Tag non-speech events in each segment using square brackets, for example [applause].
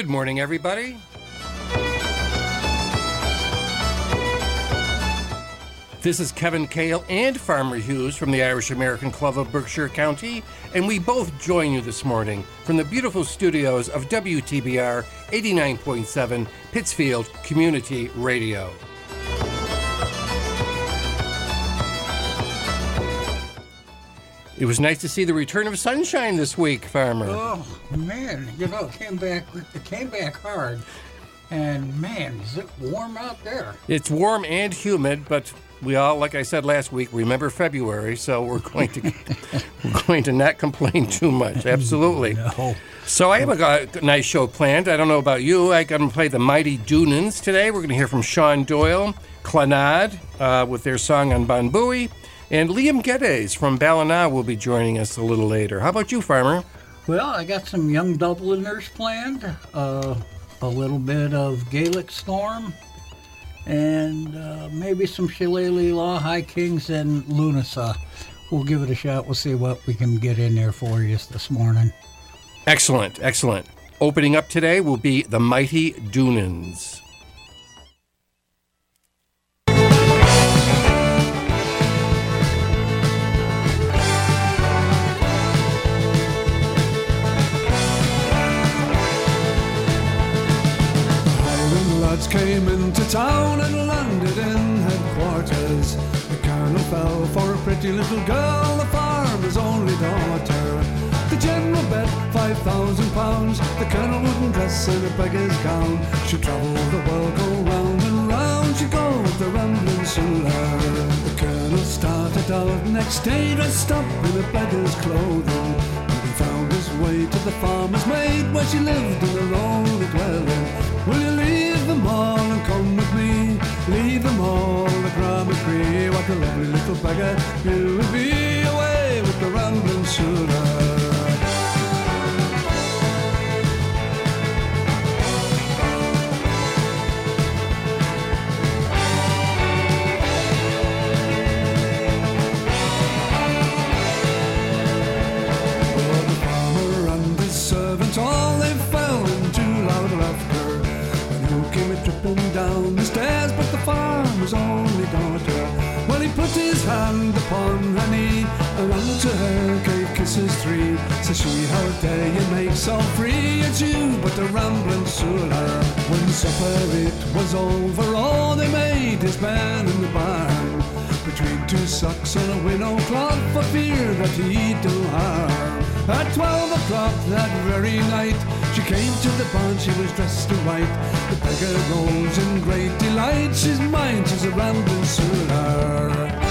Good morning, everybody. This is Kevin Cahill and Farmer Hughes from the Irish American Club of Berkshire County, and we both join you this morning from the beautiful studios of WTBR 89.7 Pittsfield Community Radio. It was nice to see the return of sunshine this week, Farmer. Oh man, you know, it came back. It came back hard, and man, is it warm out there? It's warm and humid, but we all, like I said last week, remember February, so we're going to [laughs] we're going to not complain too much. Absolutely. [laughs] No. So I have a, a nice show planned. I don't know about you. I'm going to play the Mighty Doonans today. We're going to hear from Sean Doyle, Clannad, uh, with their song on Bon Buoy. And Liam Geddes from Ballina will be joining us a little later. How about you, Farmer? Well, I got some young Dubliners planned, uh, a little bit of Gaelic Storm, and uh, maybe some Shillelagh Law High Kings and Lunasa. We'll give it a shot. We'll see what we can get in there for you this morning. Excellent, excellent. Opening up today will be the Mighty Doonans. Town and landed in headquarters. The colonel fell for a pretty little girl, the farmer's only daughter. The general bet five thousand pounds. The colonel wouldn't dress in a beggar's gown. She'd travel the world, go round and round. She'd go with the rambling Sula. The colonel started out next day dressed up in a beggar's clothing. He found his way to the farmer's maid where she lived in a lonely dwelling. Will you leave? them all and come. Leave all the Grammar Cree. What a lovely little beggar you would be hand upon her knee, and unto her gave kisses three. Says she, how dare you make so free? It's you, but the rambling Sula. When supper it was over, all they made is bed in the barn. Between two socks and a winnow cloth, for fear that he'd do harm. At twelve o'clock that very night, she came to the barn, she was dressed in white. The beggar rose in great delight, she's mine, she's a rambling Sula.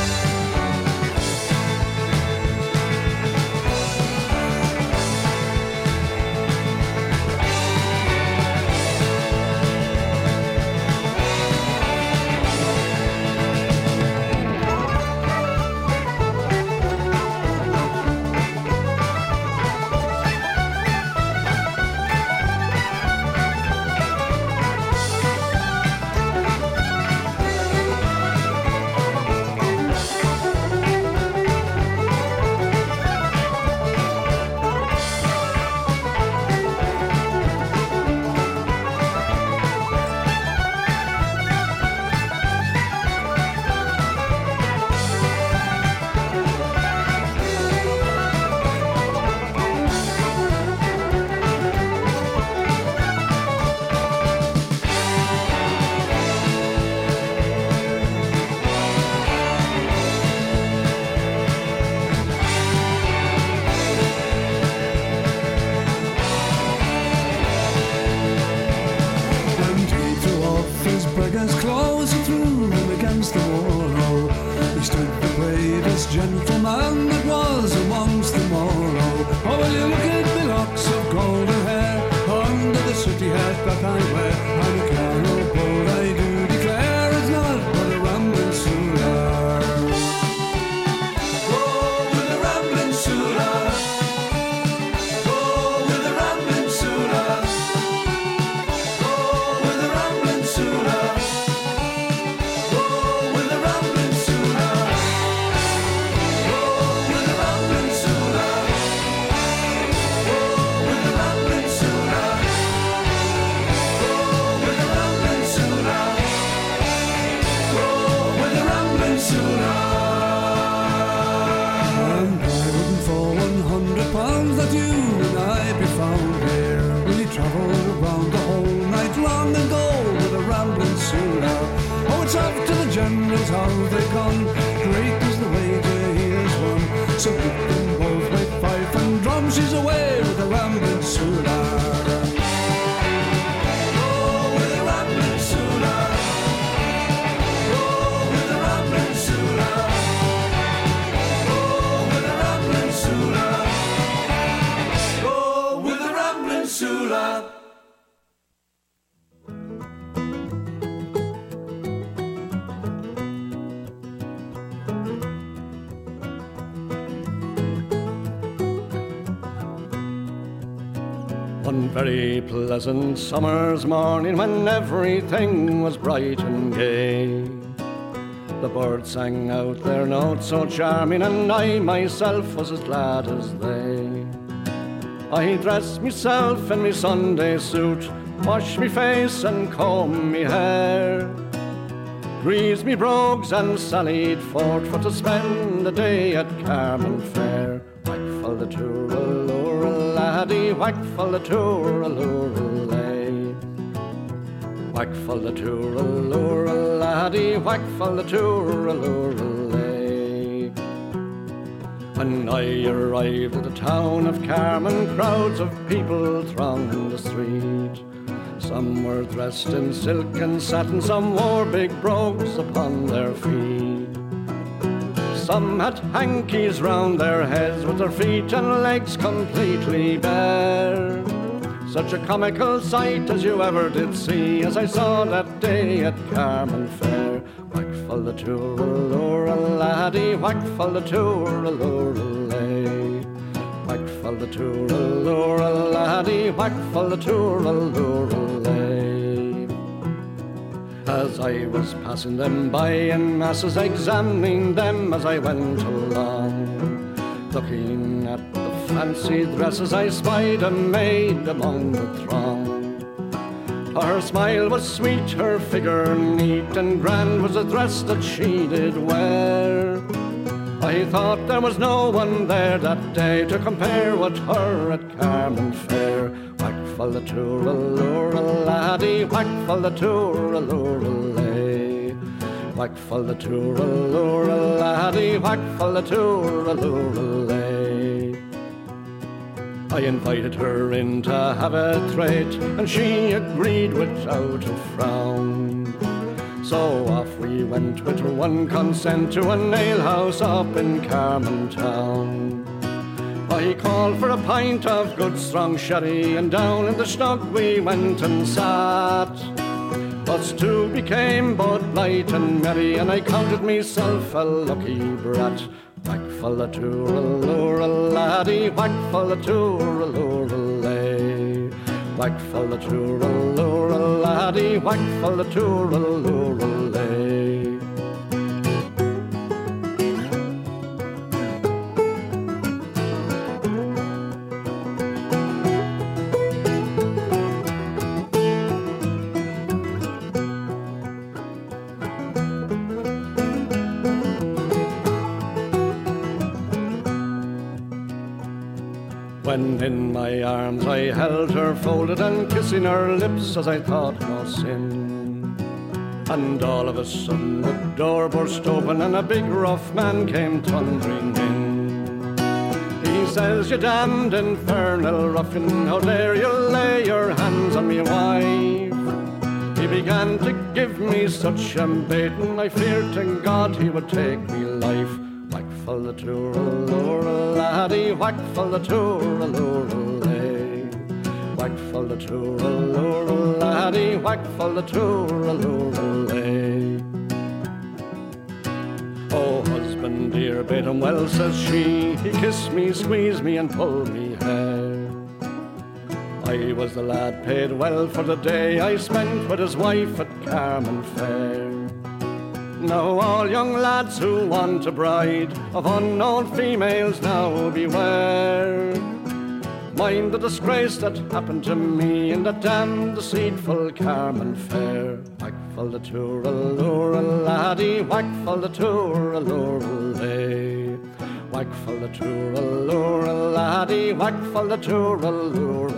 Pleasant summer's morning when everything was bright and gay. The birds sang out their notes so charming, and I myself was as glad as they. I dressed myself in my Sunday suit, washed me face and combed me hair. Greased me brogues and sallied forth for to spend the day at Carmen Fair. Whack for the tour, laddie, whack for the tour. Whack for the tour, allure, laddie, whack for the tour, allure, lay. When I arrived at the town of Carmen, crowds of people thronged the street. Some were dressed in silk and satin, some wore big brogues upon their feet. Some had hankies round their heads with their feet and legs completely bare. Such a comical sight as you ever did see as I saw that day at Carmen Fair. Whack for the tour, allure, laddie, whack for the tour, allure, lay. Whack for the tour, allure, laddie, whack for the tour, allure, lay. As I was passing them by in masses, examining them as I went along, looking fancy dresses, I spied a maid among the throng. Her smile was sweet, her figure neat and grand was the dress that she did wear. I thought there was no one there that day to compare with her at Carmen Fair. Whack for the tour, allure, laddie, whack for the tour, allure, lay. Whack for the tour, allure, laddie, whack for the tour, allure, lay. I invited her in to have a trait, and she agreed without a frown. So off we went with one consent to an alehouse up in Carmen Town. I called for a pint of good strong sherry, and down in the snug we went and sat. Us two became both light and merry, and I counted myself a lucky brat. Whack for the tour, allure, laddie, whack for the tour, allure, lay. Whack for the tour, allure, laddie, whack for the tour, In my arms I held her folded and kissing her lips as I thought no sin. And all of a sudden the door burst open and a big rough man came thundering in. He says, You damned infernal ruffian, how dare you lay your hands on me wife? He began to give me such a beating, I feared to God he would take me life. The laddie, whack for the tour, allure, lay. Whack for the laddie, whack for the tour, allure, lay. Oh, husband dear, bid him well, says she. He kissed me, squeezed me, and pulled me hair. I was the lad paid well for the day I spent with his wife at Carmen Fair. Now all young lads who want a bride of unknown females now beware. Mind the disgrace that happened to me in that damned deceitful Carmen Fair. Whack for the tour, allure, laddie, whack for the tour, allure, lay. Whack for the tour, allure, laddie, whack for the tour, allure,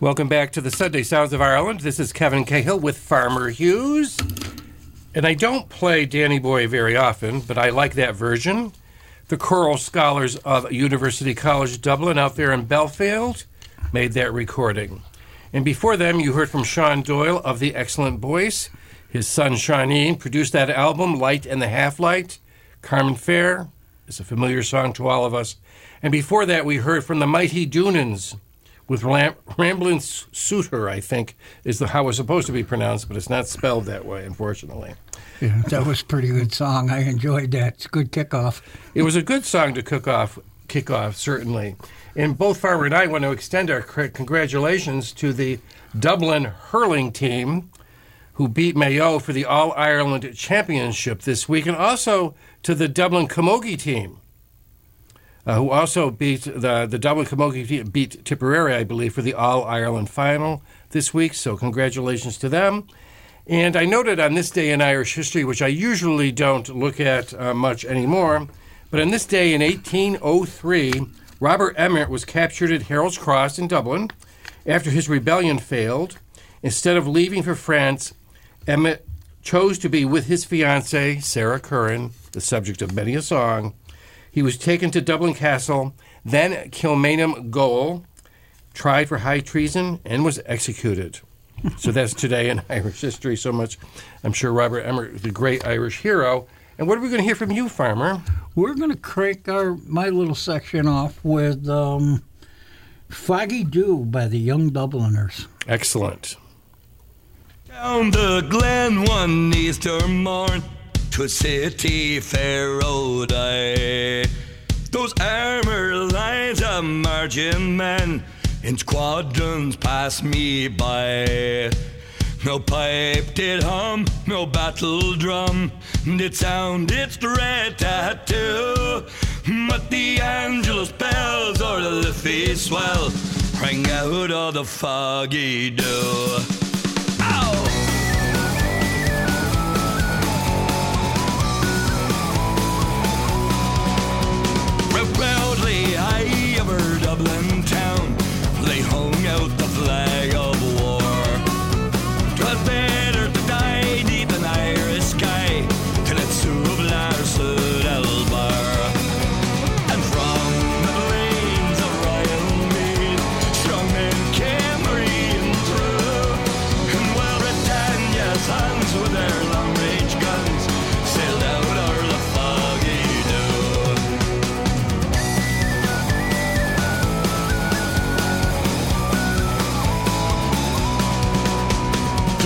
Welcome back to the Sunday Sounds of Ireland. This is Kevin Cahill with Farmer Hughes. And I don't play Danny Boy very often, but I like that version. The choral scholars of University College Dublin out there in Belfield made that recording. And before them, you heard from Sean Doyle of The Excellent Voice. His son, Shawneen, produced that album, Light and the Half Light. Carmen Fair is a familiar song to all of us. And before that, we heard from the Mighty Doonans with Ram- Ramblin' Suitor, I think, is the, how it's supposed to be pronounced, but it's not spelled that way, unfortunately. Yeah, that was a pretty good song. I enjoyed that. It's a good kickoff. It was a good song to cook off, kick off, certainly. And both Farmer and I want to extend our congratulations to the Dublin hurling team who beat Mayo for the All Ireland Championship this week, and also to the Dublin Camogie team uh, who also beat the the Dublin Camogie team beat Tipperary, I believe, for the All Ireland final this week. So congratulations to them. And I noted on this day in Irish history, which I usually don't look at uh, much anymore, but on this day in 1803, Robert Emmet was captured at Harold's Cross in Dublin after his rebellion failed. Instead of leaving for France, Emmet chose to be with his fiancee, Sarah Curran, the subject of many a song, he was taken to Dublin Castle, then Kilmainham Gaol, tried for high treason, and was executed. so that's today in [laughs] Irish history. So much, I'm sure Robert Emmet, the great Irish hero. And what are we going to hear from you, Farmer? We're going to crank our my little section off with um, "Foggy Dew" by the Young Dubliners. Excellent. Down the glen one Easter morn to city fair oh, road I. Those armor lines of marching men in squadrons pass me by. No pipe did hum, no battle drum did sound its dread tattoo. But the Angelus bells or the Liffey swell rang out of the foggy dew.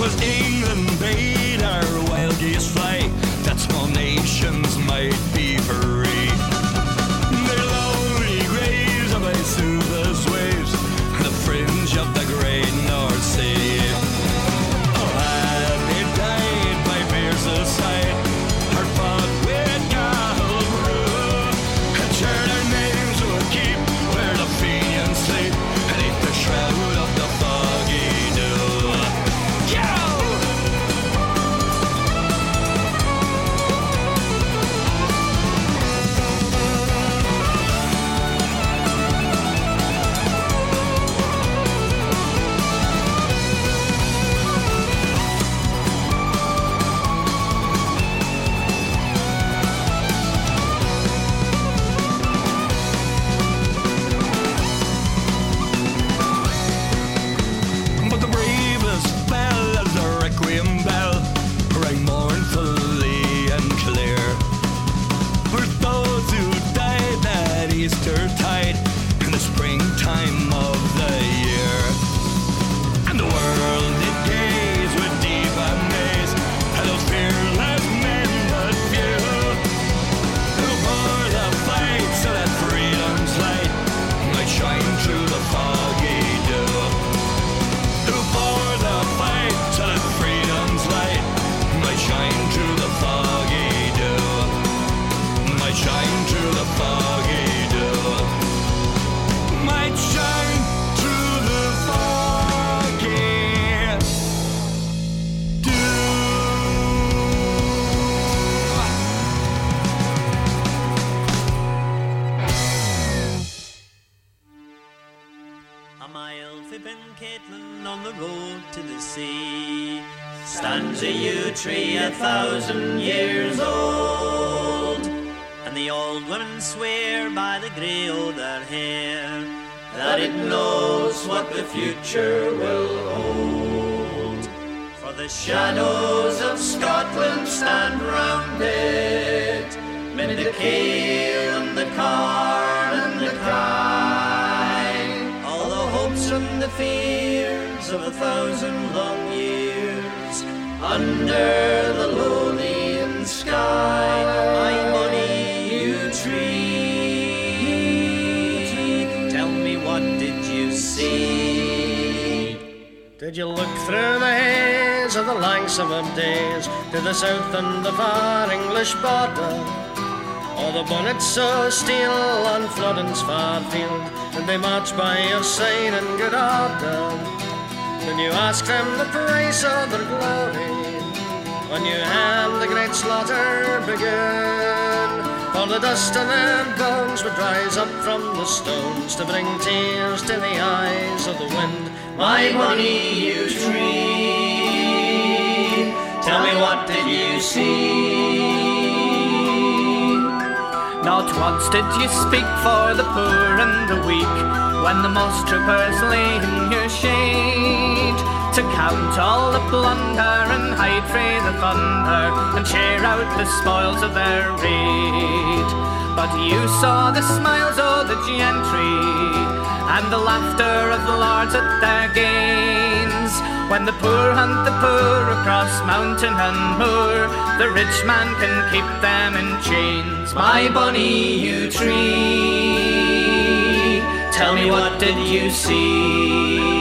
was England made, our wild geese fly. That's my nation's might. On the road to the sea. Stands a yew tree a thousand years old, and the old women swear by the grey o' their hair that it knows what the future will hold. For the shadows of Scotland stand round it, mid the kale and the corn and the kine. All the hopes and the fears of a thousand long years under the Lothian sky. My money, yew tree. Tell me what did you see? Did you look through the haze of the Langsome days to the south and the far English border? Or the bonnets so steel on Flodden's far field, and they march by your side in good order? Then you ask them the price of their glory when you hand the great slaughter begin. For the dust and their bones would rise up from the stones to bring tears to the eyes of the wind. My money, yew tree. Tell me what did you see? Not once did you speak for the poor and the weak when the most troopers lay in your shade to count all the plunder and hide free the thunder and share out the spoils of their raid. But you saw the smiles of the gentry and the laughter of the lords at their gains. When the poor hunt the poor across mountain and moor, the rich man can keep them in chains. My bonny yew tree. Tell me what did you see?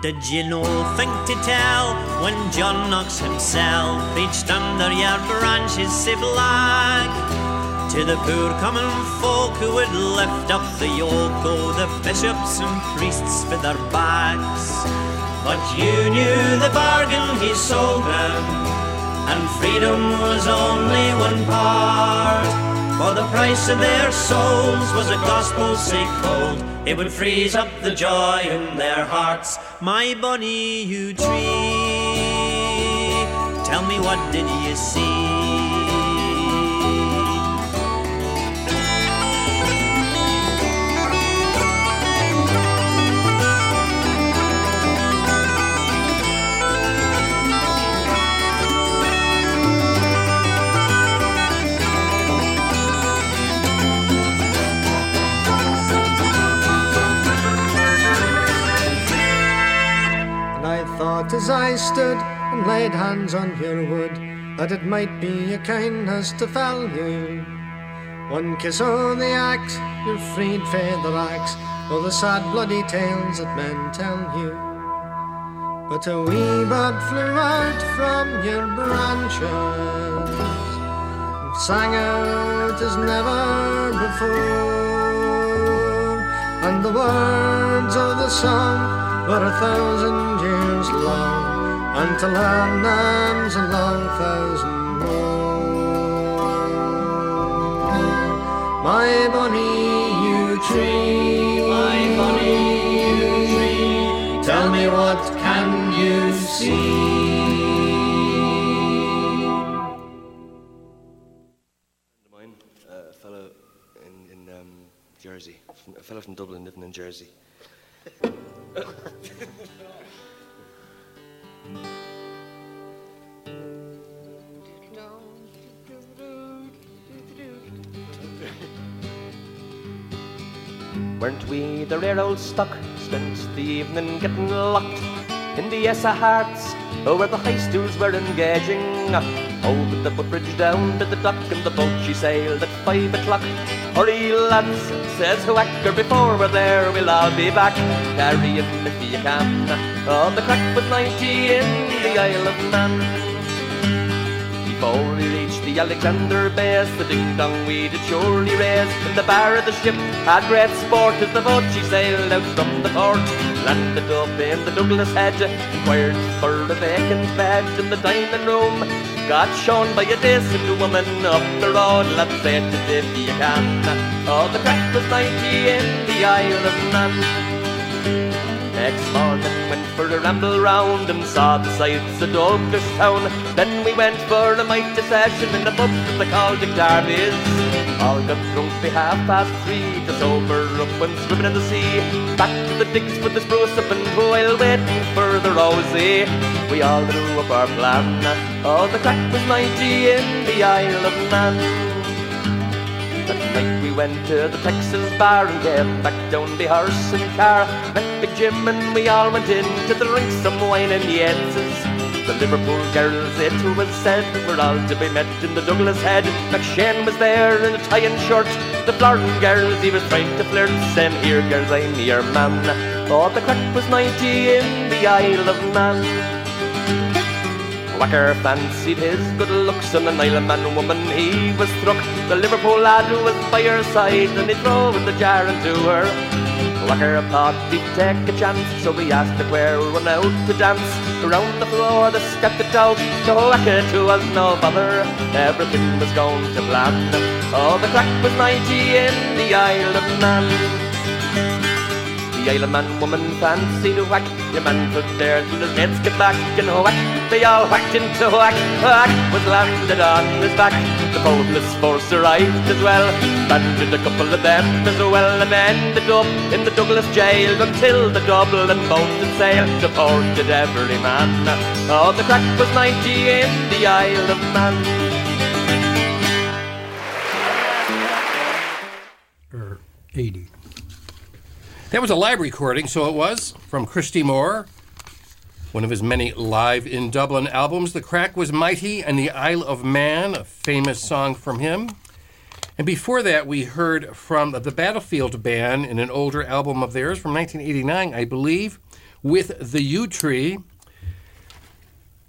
Did you no think to tell when John Knox himself preached under your branches sae black? To the poor common folk who would lift up the yoke o' the bishops and priests with their backs. But you knew the bargain he sold them, and freedom was only one part. For the price of their souls was a gospel so cold, it would freeze up the joy in their hearts. My bonny yew tree, tell me what did you see? Thought as I stood and laid hands on your wood that it might be a kindness to fell you. One kiss o' the axe, you're freed fae the racks o' the sad bloody tales that men tell you. But a wee bird flew out from your branches and sang out as never before, and the words of the song were a thousand years long, until her name's a long thousand more. My bonny yew tree, my bonny yew tree, tell me what can you see? of mine, a fellow in, in um, Jersey, a fellow from Dublin living in Jersey. Weren't we the rare old stock? Spent the evening getting locked in the Essa Hearts, where the high stools were engaging. With the footbridge down to the dock and the boat she sailed at five o'clock. Hurry, lads, says Whacker, before we're there, we'll all be back. Carry him if you can. Oh, the crack was 90 in the Isle of Man. Before we reached the Alexander Bays, the ding dong we did surely raise. In the bar of the ship had great sport as the boat she sailed out from the port. Landed up in the Douglas Head, inquired for a vacant bed in the dining room. Got shown by a decent woman up the road, let's say it if you can. Oh, the crack was 90 in the Isle of Man. Next morning went for a ramble round and saw the sights of Douglas town. Then we went for a mighty session in the pub that they called Dick Darby's. All got drunk by half past three to sober up when swimming in the sea. Back to the digs for the spruce up and while waiting for the rosy. We all drew up our plan. Oh, the crack was mighty in the Isle of Man. That night we went to the Texas bar and came back down the horse and car. Met Big Jim and we all went in to drink some wine and Yenses. The Liverpool girls, it was said, were all to be met in the Douglas Head. McShane was there in a tie and shirt. The Florida girls, he was trying to flirt, saying, Here, girls, I'm your man. Oh, the crack was mighty in the Isle of Man. Whacker fancied his good looks and an Island man woman he was struck. The Liverpool lad who was by her side and he threw the jar into her. Whacker thought he'd take a chance, so he asked where we went out to dance. Around the floor the stepped it out, to Whacker to was no bother. Everything was going to plan. Oh, the crack was mighty in the Isle of Man. Of Man woman fancy to whack. Your man stood there till his mates get back and whack. They all whacked into whack. Whack was landed on his back. The police force arrived as well. Banded a couple of them as well and ended up in the Douglas jail until the Dublin mountain sail deported every man. Oh, the crack was 90 in the Isle of Man. Or 80. That was a live recording, so it was, from Christy Moore, one of his many live in Dublin albums. The Crack was Mighty and the Isle of Man, a famous song from him. And before that, we heard from the Battlefield Band in an older album of theirs from 1989, I believe, with the Yew Tree.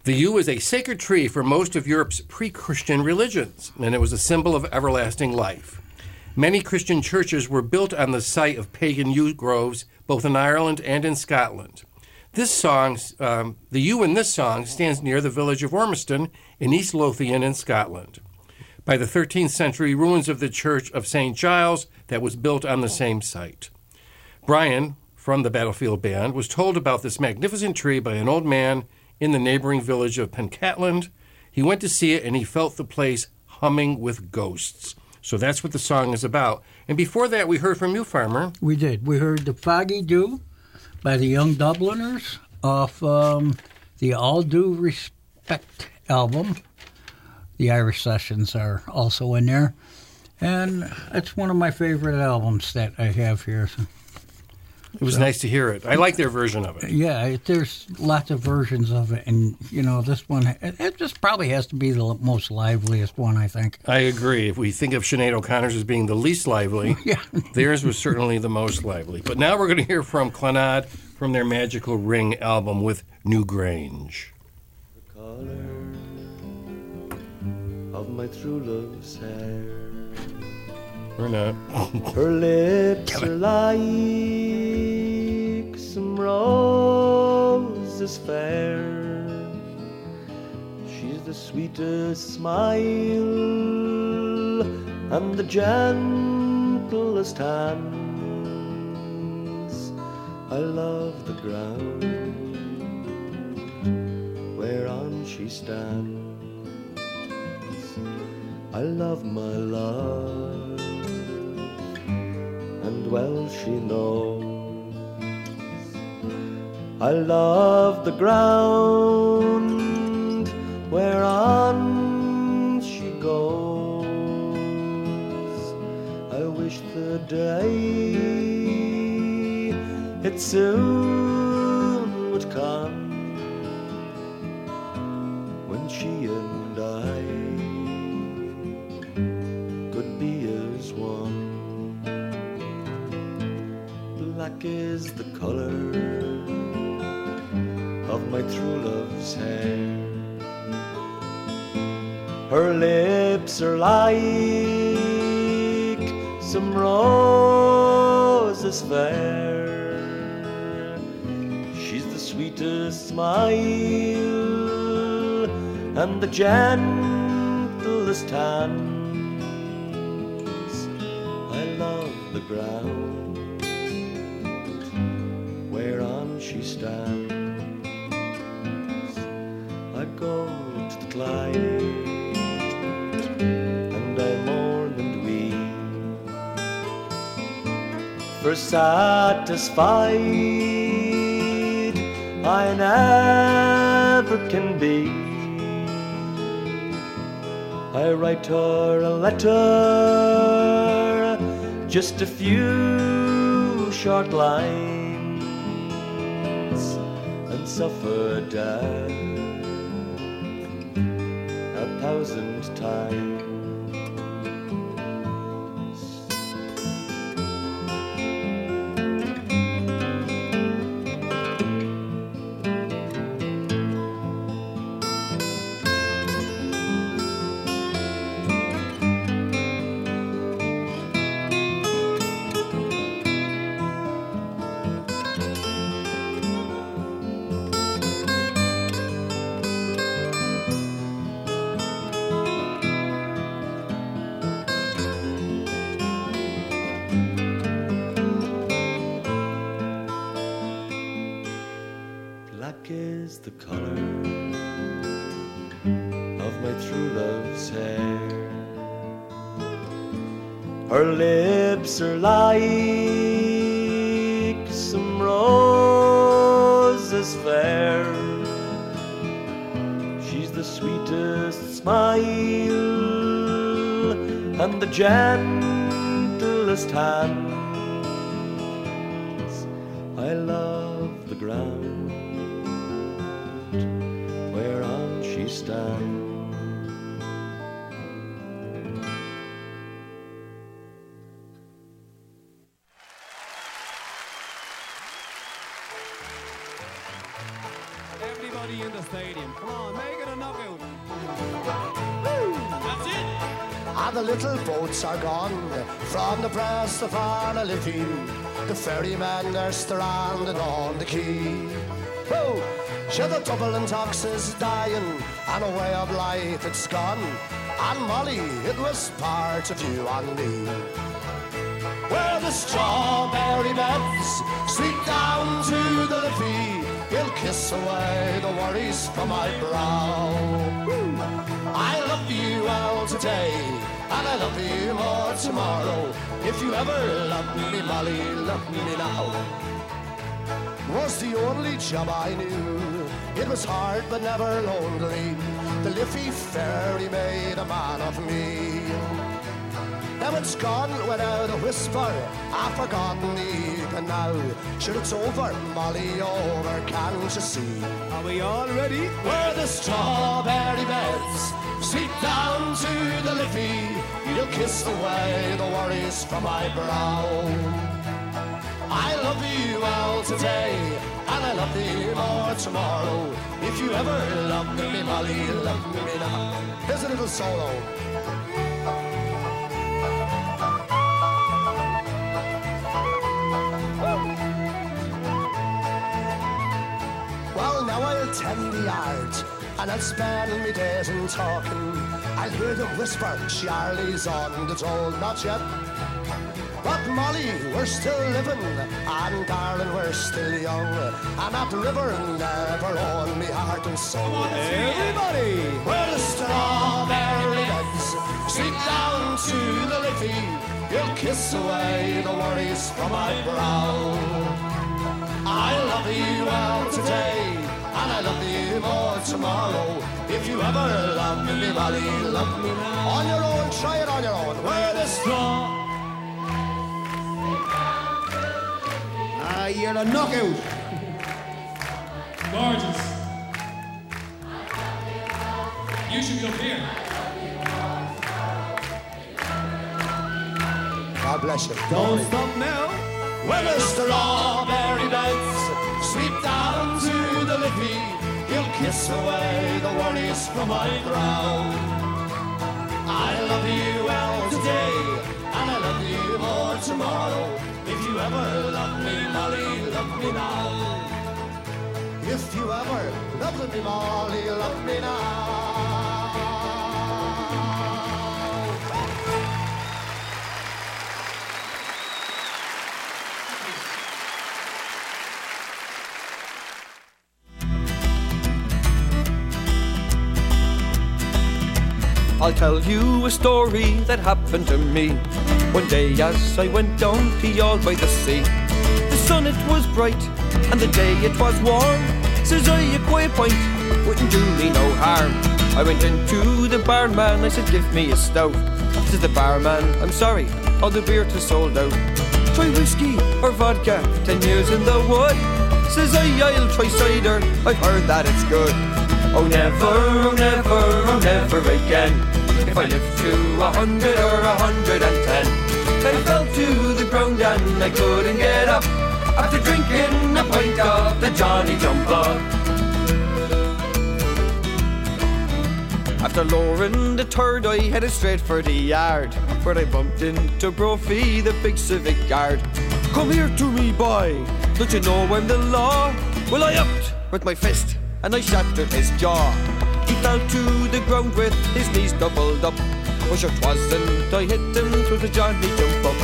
The yew is a sacred tree for most of Europe's pre Christian religions, and it was a symbol of everlasting life. Many Christian churches were built on the site of pagan yew groves, both in Ireland and in Scotland. This song, um, the yew in this song, stands near the village of Ormiston in East Lothian in Scotland. By the 13th century, ruins of the church of St. Giles that was built on the same site. Brian, from the Battlefield Band, was told about this magnificent tree by an old man in the neighboring village of Pencaitland. He went to see it and he felt the place humming with ghosts. So that's what the song is about. And before that, we heard from you, Farmer. We did. We heard the Foggy Dew by the Young Dubliners off um, the All Due Respect album. The Irish Sessions are also in there. And it's one of my favorite albums that I have here. It was nice to hear it. I like their version of it. Yeah, it, there's lots of versions of it, and you know this one. It, it just probably has to be the most liveliest one, I think. I agree. If we think of Sinead O'Connor's as being the least lively, [laughs] Yeah. theirs was certainly the most lively. But now we're going to hear from Clannad from their Magical Ring album with New Grange. of my true love's hair. Or not. [laughs] Her lips are like some roses fair. She's the sweetest smile and the gentlest hands. I love the ground whereon she stands. I love my love, and well she knows. I love the ground whereon she goes. I wish the day it soon Black is the color of my true love's hair. Her lips are like some roses fair. She's the sweetest smile and the gentlest hands. I love the ground Clyde and I mourn and weep. For satisfied I never can be. I write her a letter, just a few short lines, and suffer death thousand Her lips are like some roses fair. She's the sweetest smile and the gentlest hands. Of Liffey. The ferrymen are stranded on the quay. Whoa! Sure, the Dublin tax is dying, and a way of life it's gone. And Molly, it was part of you and me. Where the strawberry beds sweep down to the Liffey, you'll kiss away the worries from my brow. I love you all today, and I love you more tomorrow. If you ever love me, Molly, love me now. Was the only job I knew. It was hard but never lonely. The Liffey ferry made a man of me. Now it's gone without a whisper. I've forgotten even now. Sure, it's over, Molly, over, can't you see? Are we all ready? Where the strawberry beds sweep down to the Liffey, you'll kiss away the worries from my brow. I love you all today, and I love you more tomorrow. If you ever love me, Molly, love me now. Here's a little solo. I'll the yard, and I'll spend me days in talking. I'll hear them whisper, Charlie's on the toll, not yet. But Molly, we're still living, and darling, we're still young. And that river never on me heart and soul. Everybody! Where the strawberry beds sweep down to the Liffey, you'll kiss away the worries from my brow. I love you all today, and I love you more tomorrow. If you ever love me, Molly, love me now. On your own, try it on your own. Where the straw. Ah, you're a knockout. Gorgeous. You should be up here. God bless you. Don't stop now. When the strawberry beds sweep down to the Liffey, he'll kiss away the worries from my brow. I love you well today, and I love you more tomorrow. If you ever love me, Molly, love me now. If you ever loved me, Molly, love me now. I'll tell you a story that happened to me. One day as I went down to Youghal by the sea, the sun it was bright and the day it was warm. Says I a quiet pint wouldn't do me no harm. I went into the barman, I said give me a stout. Says the barman, I'm sorry, all the beer to sold out. Try whiskey or vodka, ten years in the wood. Says I, I'll try cider, I've heard that it's good. Oh never, oh never, oh never again. If I live to a hundred or a hundred and ten. I fell to the ground and I couldn't get up after drinking a pint of the Johnny Jump Up. After lowering the third, I headed straight for the yard, where I bumped into Brophy, the big civic guard. Come here to me, boy. Don't you know I'm the law? Well, I upped with my fist and I shattered his jaw. Fell to the ground with his knees doubled up. Oh, sure 'twasn't I hit him, 'twas a Johnny jump up.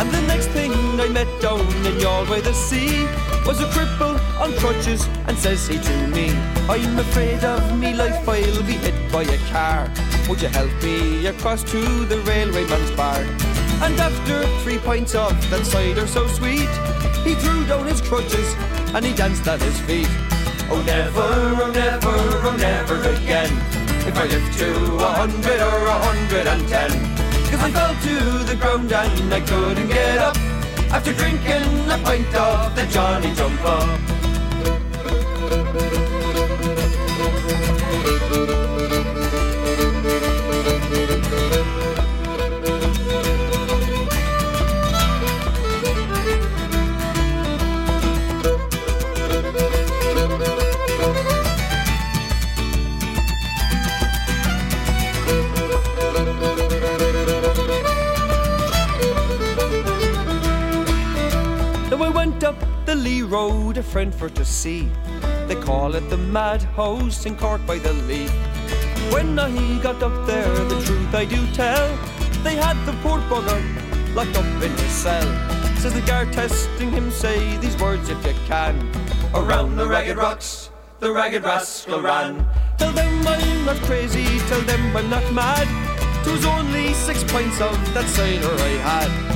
And the next thing I met down in Youghal by the sea was a cripple on crutches, and says he to me, I'm afraid of me life, I'll be hit by a car. Would you help me across to the railway man's bar? And after three pints of that cider so sweet, he threw down his crutches and he danced at his feet. Oh never, oh never, oh never again. If I live to a hundred or a hundred and ten. Cause I fell to the ground and I couldn't get up After drinking a pint of the Johnny Jump Up the Road, a friend for to see. They call it the Madhouse in Cork by the Lee. When I got up there, the truth I do tell, they had the poor bugger locked up in his cell. Says the guard testing him, say these words if you can. Around the ragged rocks, the ragged rascal ran. Tell them I'm not crazy, tell them I'm not mad. 'Twas only six pints of that cider I had.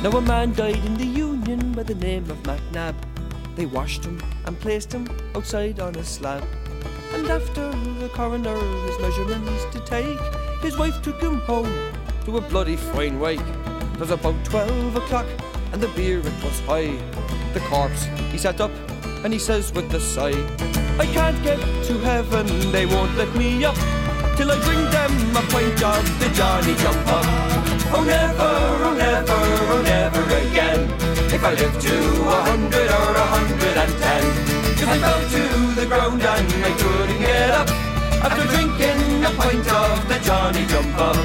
Now a man died in the Union by the name of McNabb. They washed him and placed him outside on a slab. And after the coroner his measurements to take, his wife took him home to a bloody fine wake. It was about twelve o'clock and the beer it was high. The corpse he sat up and he says with a sigh, I can't get to heaven, they won't let me up till I bring them a pint of the Johnny Jump Up. Oh never, oh never, oh never again. If I live to a hundred or a hundred and ten. Cause I fell to the ground and I couldn't get up after drinking a pint of the Johnny Jump Up.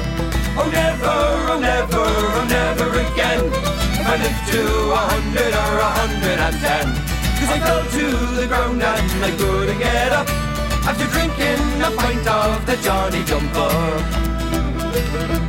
Oh never, oh never, oh never again. If I live to a hundred or a hundred and ten. Cause I fell to the ground and I couldn't get up after drinking a pint of the Johnny Jumper.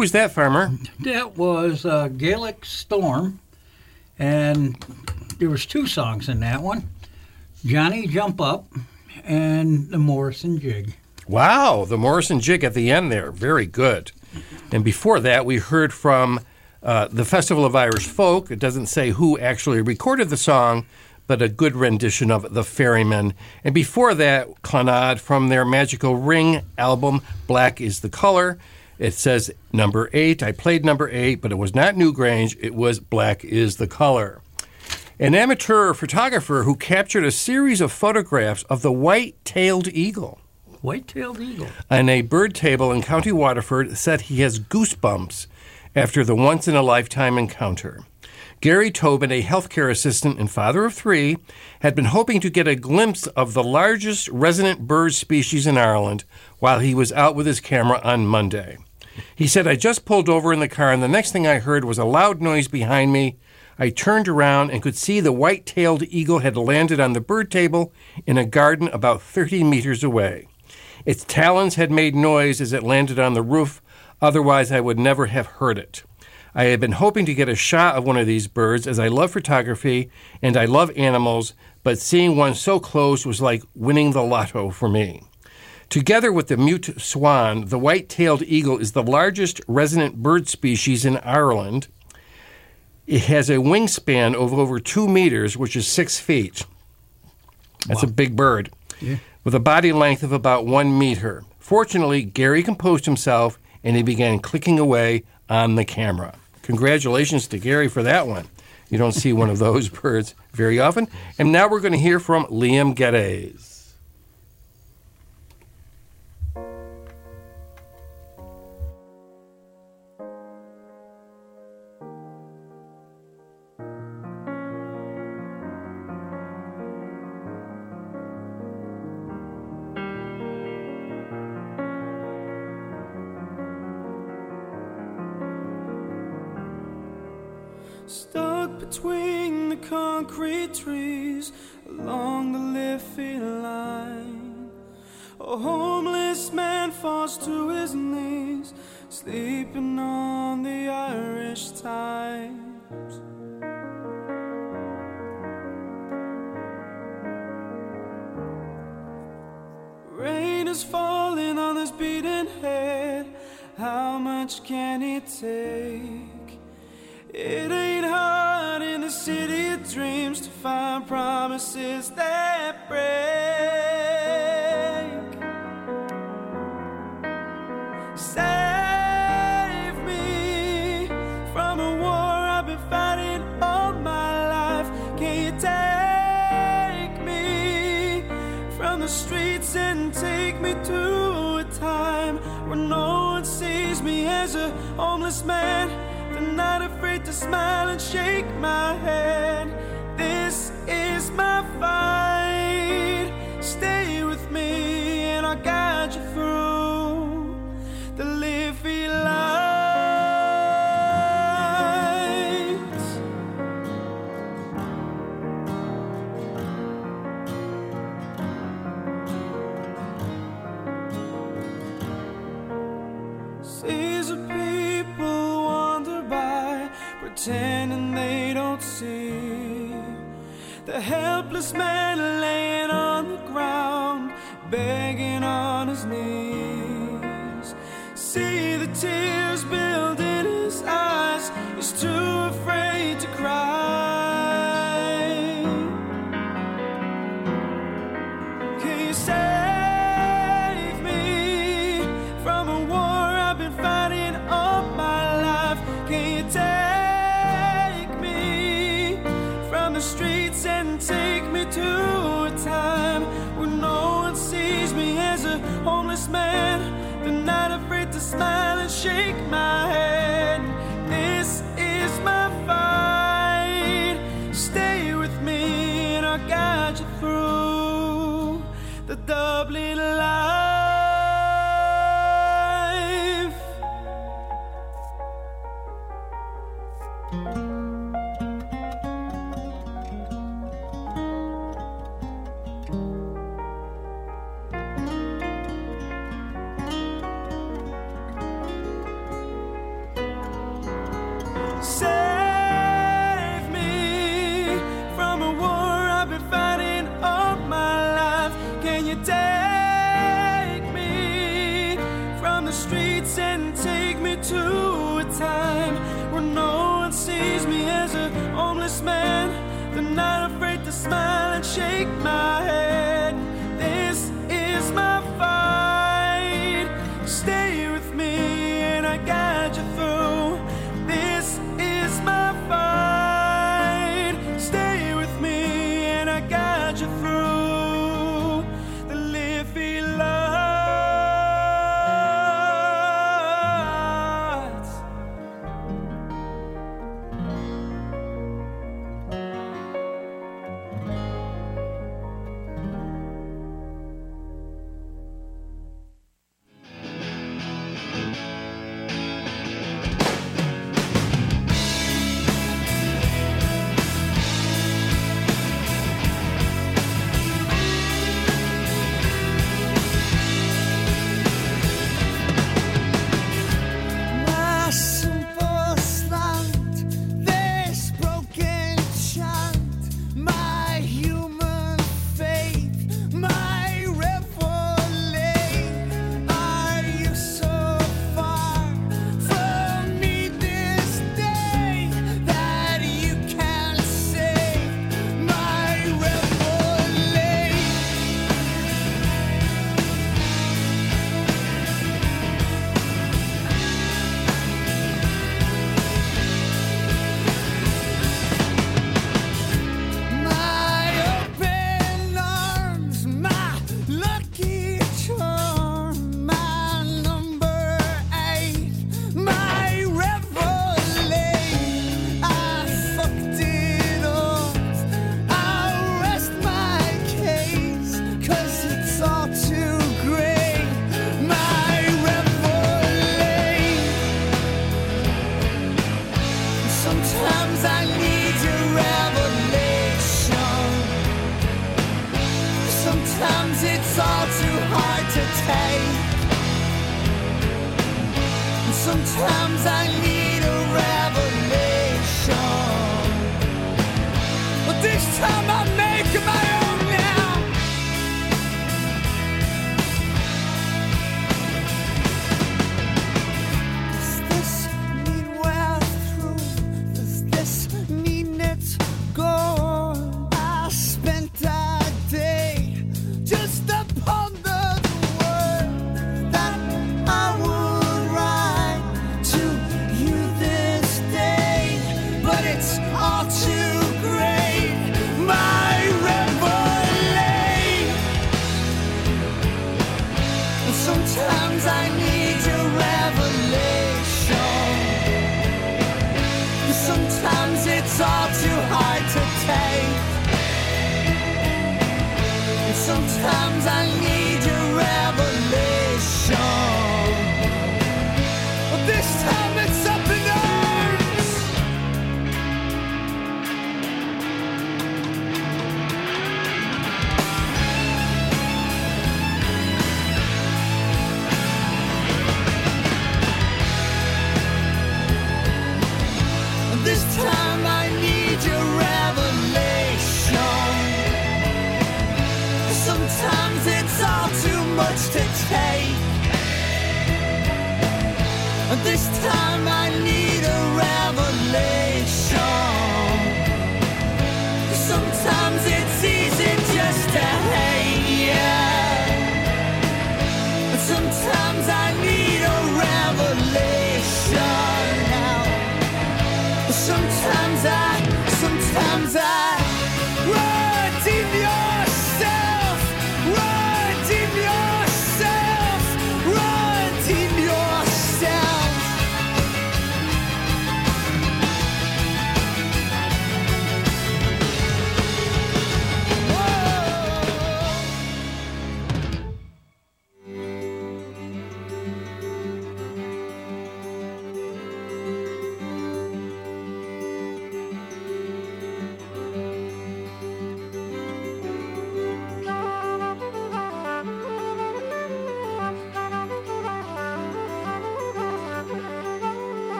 Was that, Farmer? That was uh, Gaelic Storm, and there was two songs in that one. Johnny Jump Up, and the Morrison Jig. Wow, the Morrison jig at the end there, very good. And before that, we heard from uh, the Festival of Irish Folk. It doesn't say who actually recorded the song, but a good rendition of The Ferryman. And before that, Clannad from their Magical Ring album, Black is the Color. It says number eight. I played number eight, but it was not Newgrange. It was Black is the Color. An amateur photographer who captured a series of photographs of the white tailed eagle White-tailed eagle. on a bird table in County Waterford said he has goosebumps after the once in a lifetime encounter. Gary Tobin, a healthcare assistant and father of three, had been hoping to get a glimpse of the largest resident bird species in Ireland while he was out with his camera on Monday. He said, I just pulled over in the car, and the next thing I heard was a loud noise behind me. I turned around and could see the white tailed eagle had landed on the bird table in a garden about 30 meters away. Its talons had made noise as it landed on the roof, otherwise, I would never have heard it. I had been hoping to get a shot of one of these birds as I love photography and I love animals, but seeing one so close was like winning the lotto for me. Together with the mute swan, the white tailed eagle is the largest resident bird species in Ireland. It has a wingspan of over two meters, which is six feet. That's a big bird. Yeah. With a body length of about one meter. Fortunately, Gary composed himself and he began clicking away on the camera. Congratulations to Gary for that one. You don't see one of those [laughs] birds very often. And now we're going to hear from Liam Geddes. Stuck between the concrete trees along the Liffey line. A homeless man falls to his knees, sleeping on the Irish Times. Rain is falling on his beaten head. How much can it take? It ain't hard in the city of dreams to find promises that break. Save me from a war I've been fighting all my life. Can you take me from the streets and take me to a time where no one sees me as a homeless man? Smile and shake my hand. This is my fight. Helpless man laying on the ground, begging on his knees. See the tears shake my hand.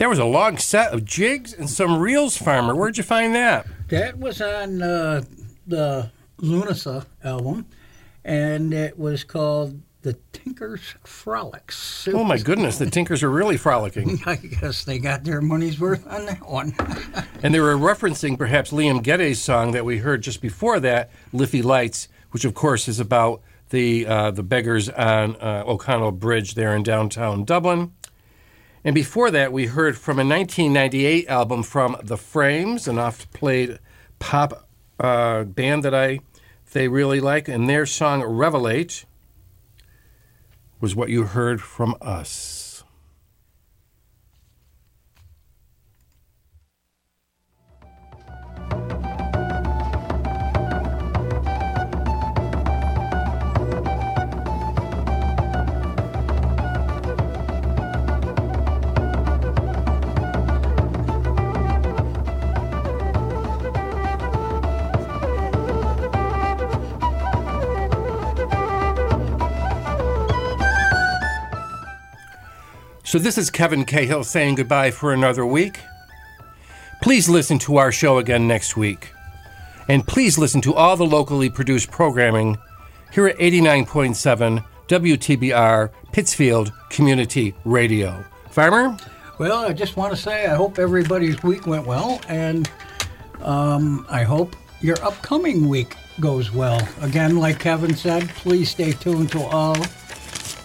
There was a long set of jigs and some reels, Farmer. Where'd you find that? That was on uh, the Lunasa album, and it was called The Tinker's Frolics. It Oh my goodness, the Tinkers are really frolicking. [laughs] I guess they got their money's worth on that one. [laughs] And they were referencing perhaps Liam Geddes' song that we heard just before that, Liffey Lights, which of course is about the uh, the beggars on uh, O'Connell Bridge there in downtown Dublin. And before that, we heard from a 1998 album from The Frames, an oft-played pop uh, band that I they really like, and their song "Revelate" was what you heard from us. So this is Kevin Cahill saying goodbye for another week. Please listen to our show again next week. And please listen to all the locally produced programming here at 89.7 WTBR Pittsfield Community Radio. Farmer? Well, I just want to say I hope everybody's week went well, and um, I hope your upcoming week goes well. Again, like Kevin said, please stay tuned to all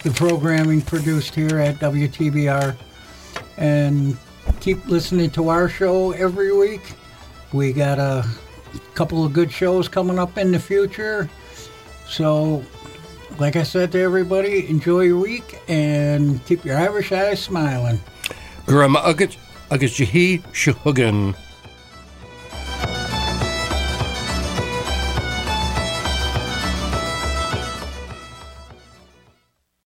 the programming produced here at WTBR and keep listening to our show every week. We got a couple of good shows coming up in the future. So, like I said to everybody, enjoy your week and keep your Irish eyes smiling. Grama Ugat Ugat Jahi Shahugan.